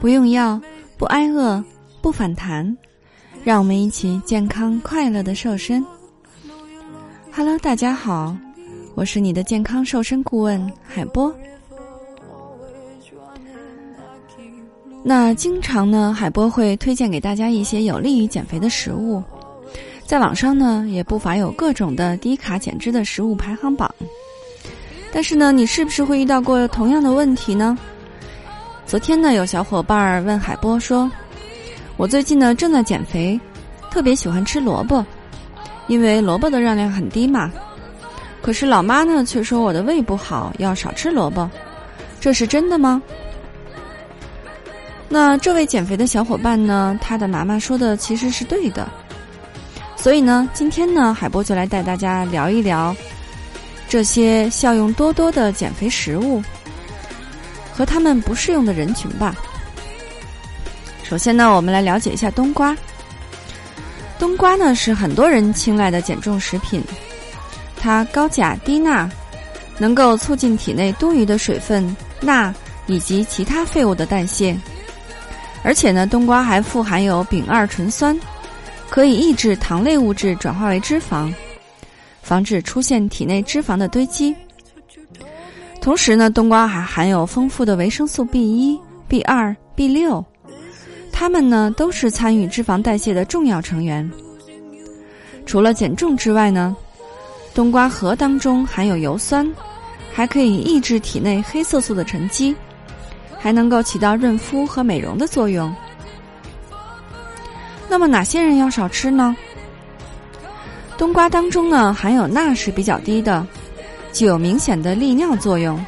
不用药，不挨饿，不反弹，让我们一起健康快乐的瘦身。Hello，大家好，我是你的健康瘦身顾问海波。那经常呢，海波会推荐给大家一些有利于减肥的食物，在网上呢也不乏有各种的低卡减脂的食物排行榜。但是呢，你是不是会遇到过同样的问题呢？昨天呢，有小伙伴问海波说：“我最近呢正在减肥，特别喜欢吃萝卜，因为萝卜的热量很低嘛。可是老妈呢却说我的胃不好，要少吃萝卜，这是真的吗？”那这位减肥的小伙伴呢，他的妈妈说的其实是对的。所以呢，今天呢，海波就来带大家聊一聊。这些效用多多的减肥食物和他们不适用的人群吧。首先呢，我们来了解一下冬瓜。冬瓜呢是很多人青睐的减重食品，它高钾低钠，能够促进体内多余的水分、钠以及其他废物的代谢。而且呢，冬瓜还富含有丙二醇酸，可以抑制糖类物质转化为脂肪。防止出现体内脂肪的堆积。同时呢，冬瓜还含有丰富的维生素 B 一、B 二、B 六，它们呢都是参与脂肪代谢的重要成员。除了减重之外呢，冬瓜核当中含有油酸，还可以抑制体内黑色素的沉积，还能够起到润肤和美容的作用。那么哪些人要少吃呢？冬瓜当中呢含有钠是比较低的，具有明显的利尿作用。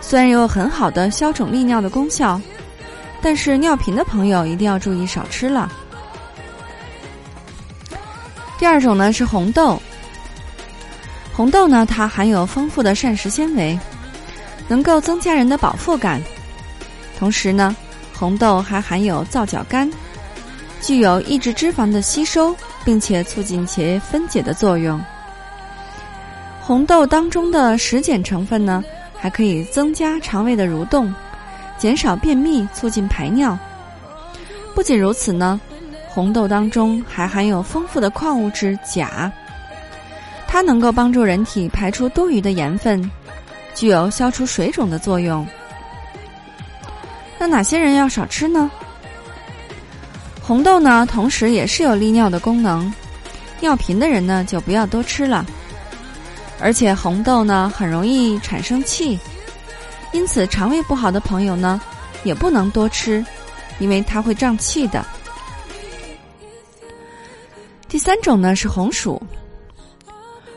虽然有很好的消肿利尿的功效，但是尿频的朋友一定要注意少吃了。第二种呢是红豆，红豆呢它含有丰富的膳食纤维，能够增加人的饱腹感。同时呢，红豆还含有皂角苷，具有抑制脂肪的吸收。并且促进其分解的作用。红豆当中的食碱成分呢，还可以增加肠胃的蠕动，减少便秘，促进排尿。不仅如此呢，红豆当中还含有丰富的矿物质钾，它能够帮助人体排出多余的盐分，具有消除水肿的作用。那哪些人要少吃呢？红豆呢，同时也是有利尿的功能，尿频的人呢就不要多吃了。而且红豆呢很容易产生气，因此肠胃不好的朋友呢也不能多吃，因为它会胀气的。第三种呢是红薯，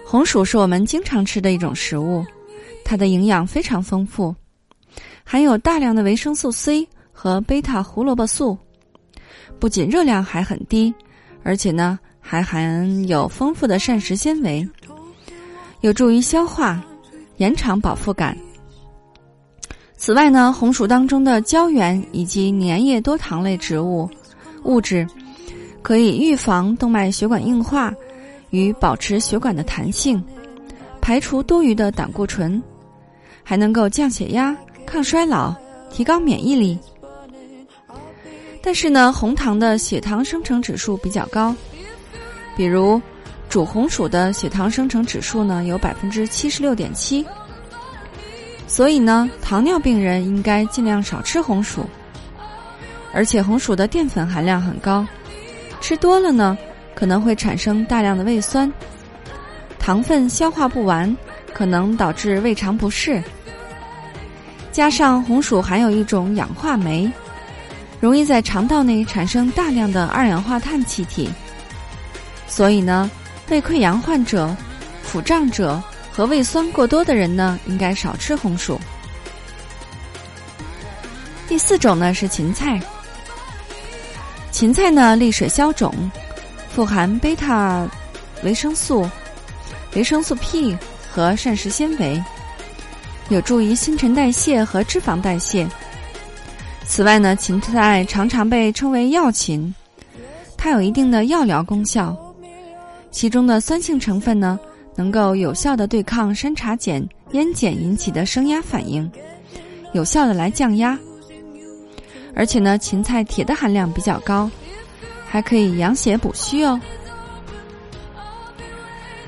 红薯是我们经常吃的一种食物，它的营养非常丰富，含有大量的维生素 C 和贝塔胡萝卜素。不仅热量还很低，而且呢还含有丰富的膳食纤维，有助于消化，延长饱腹感。此外呢，红薯当中的胶原以及粘液多糖类植物物质，可以预防动脉血管硬化与保持血管的弹性，排除多余的胆固醇，还能够降血压、抗衰老、提高免疫力。但是呢，红糖的血糖生成指数比较高，比如煮红薯的血糖生成指数呢有百分之七十六点七，所以呢，糖尿病人应该尽量少吃红薯。而且红薯的淀粉含量很高，吃多了呢可能会产生大量的胃酸，糖分消化不完，可能导致胃肠不适。加上红薯含有一种氧化酶。容易在肠道内产生大量的二氧化碳气体，所以呢，胃溃疡患者、腹胀者和胃酸过多的人呢，应该少吃红薯。第四种呢是芹菜，芹菜呢利水消肿，富含贝塔维生素、维生素 P 和膳食纤维，有助于新陈代谢和脂肪代谢。此外呢，芹菜常常被称为药芹，它有一定的药疗功效。其中的酸性成分呢，能够有效的对抗山茶碱、烟碱引起的升压反应，有效的来降压。而且呢，芹菜铁的含量比较高，还可以养血补虚哦。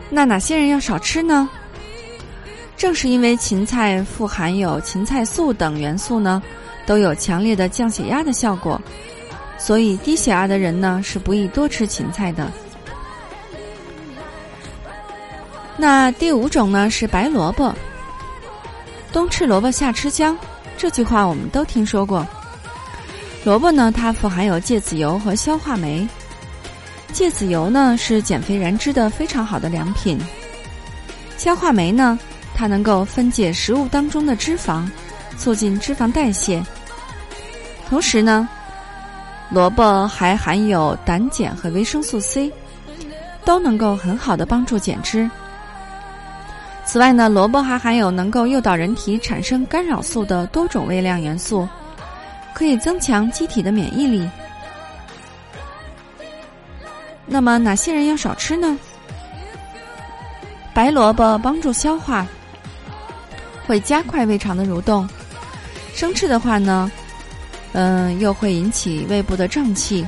那哪些人要少吃呢？正是因为芹菜富含有芹菜素等元素呢，都有强烈的降血压的效果，所以低血压的人呢是不宜多吃芹菜的。那第五种呢是白萝卜。冬吃萝卜夏吃姜，这句话我们都听说过。萝卜呢，它富含有芥子油和消化酶。芥子油呢是减肥燃脂的非常好的良品。消化酶呢，它能够分解食物当中的脂肪，促进脂肪代谢。同时呢，萝卜还含有胆碱和维生素 C，都能够很好的帮助减脂。此外呢，萝卜还含有能够诱导人体产生干扰素的多种微量元素，可以增强机体的免疫力。那么哪些人要少吃呢？白萝卜帮助消化，会加快胃肠的蠕动。生吃的话呢，嗯，又会引起胃部的胀气，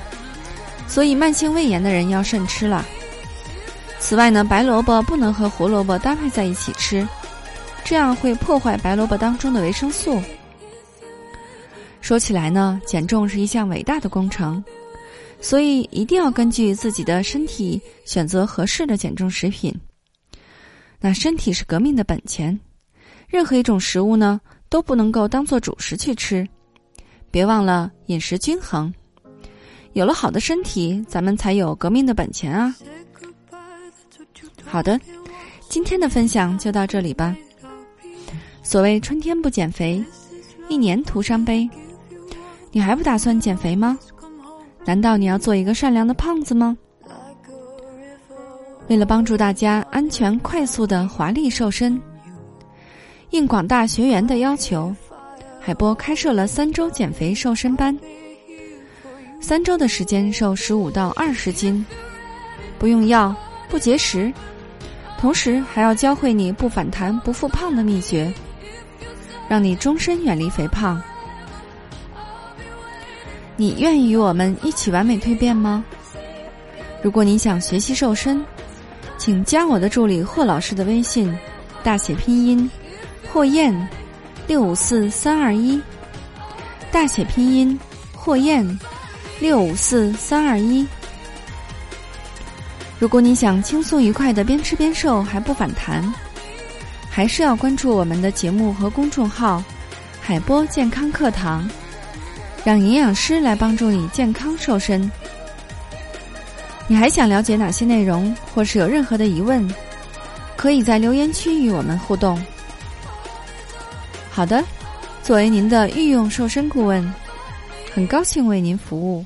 所以慢性胃炎的人要慎吃了。此外呢，白萝卜不能和胡萝卜搭配在一起吃，这样会破坏白萝卜当中的维生素。说起来呢，减重是一项伟大的工程。所以一定要根据自己的身体选择合适的减重食品。那身体是革命的本钱，任何一种食物呢都不能够当做主食去吃。别忘了饮食均衡，有了好的身体，咱们才有革命的本钱啊！好的，今天的分享就到这里吧。所谓春天不减肥，一年徒伤悲。你还不打算减肥吗？难道你要做一个善良的胖子吗？为了帮助大家安全、快速的华丽瘦身，应广大学员的要求，海波开设了三周减肥瘦身班。三周的时间瘦十五到二十斤，不用药，不节食，同时还要教会你不反弹、不复胖的秘诀，让你终身远离肥胖。你愿意与我们一起完美蜕变吗？如果你想学习瘦身，请加我的助理霍老师的微信，大写拼音霍燕六五四三二一，大写拼音霍燕六五四三二一。如果你想轻松愉快的边吃边瘦还不反弹，还是要关注我们的节目和公众号“海波健康课堂”。让营养师来帮助你健康瘦身。你还想了解哪些内容，或是有任何的疑问，可以在留言区与我们互动。好的，作为您的御用瘦身顾问，很高兴为您服务。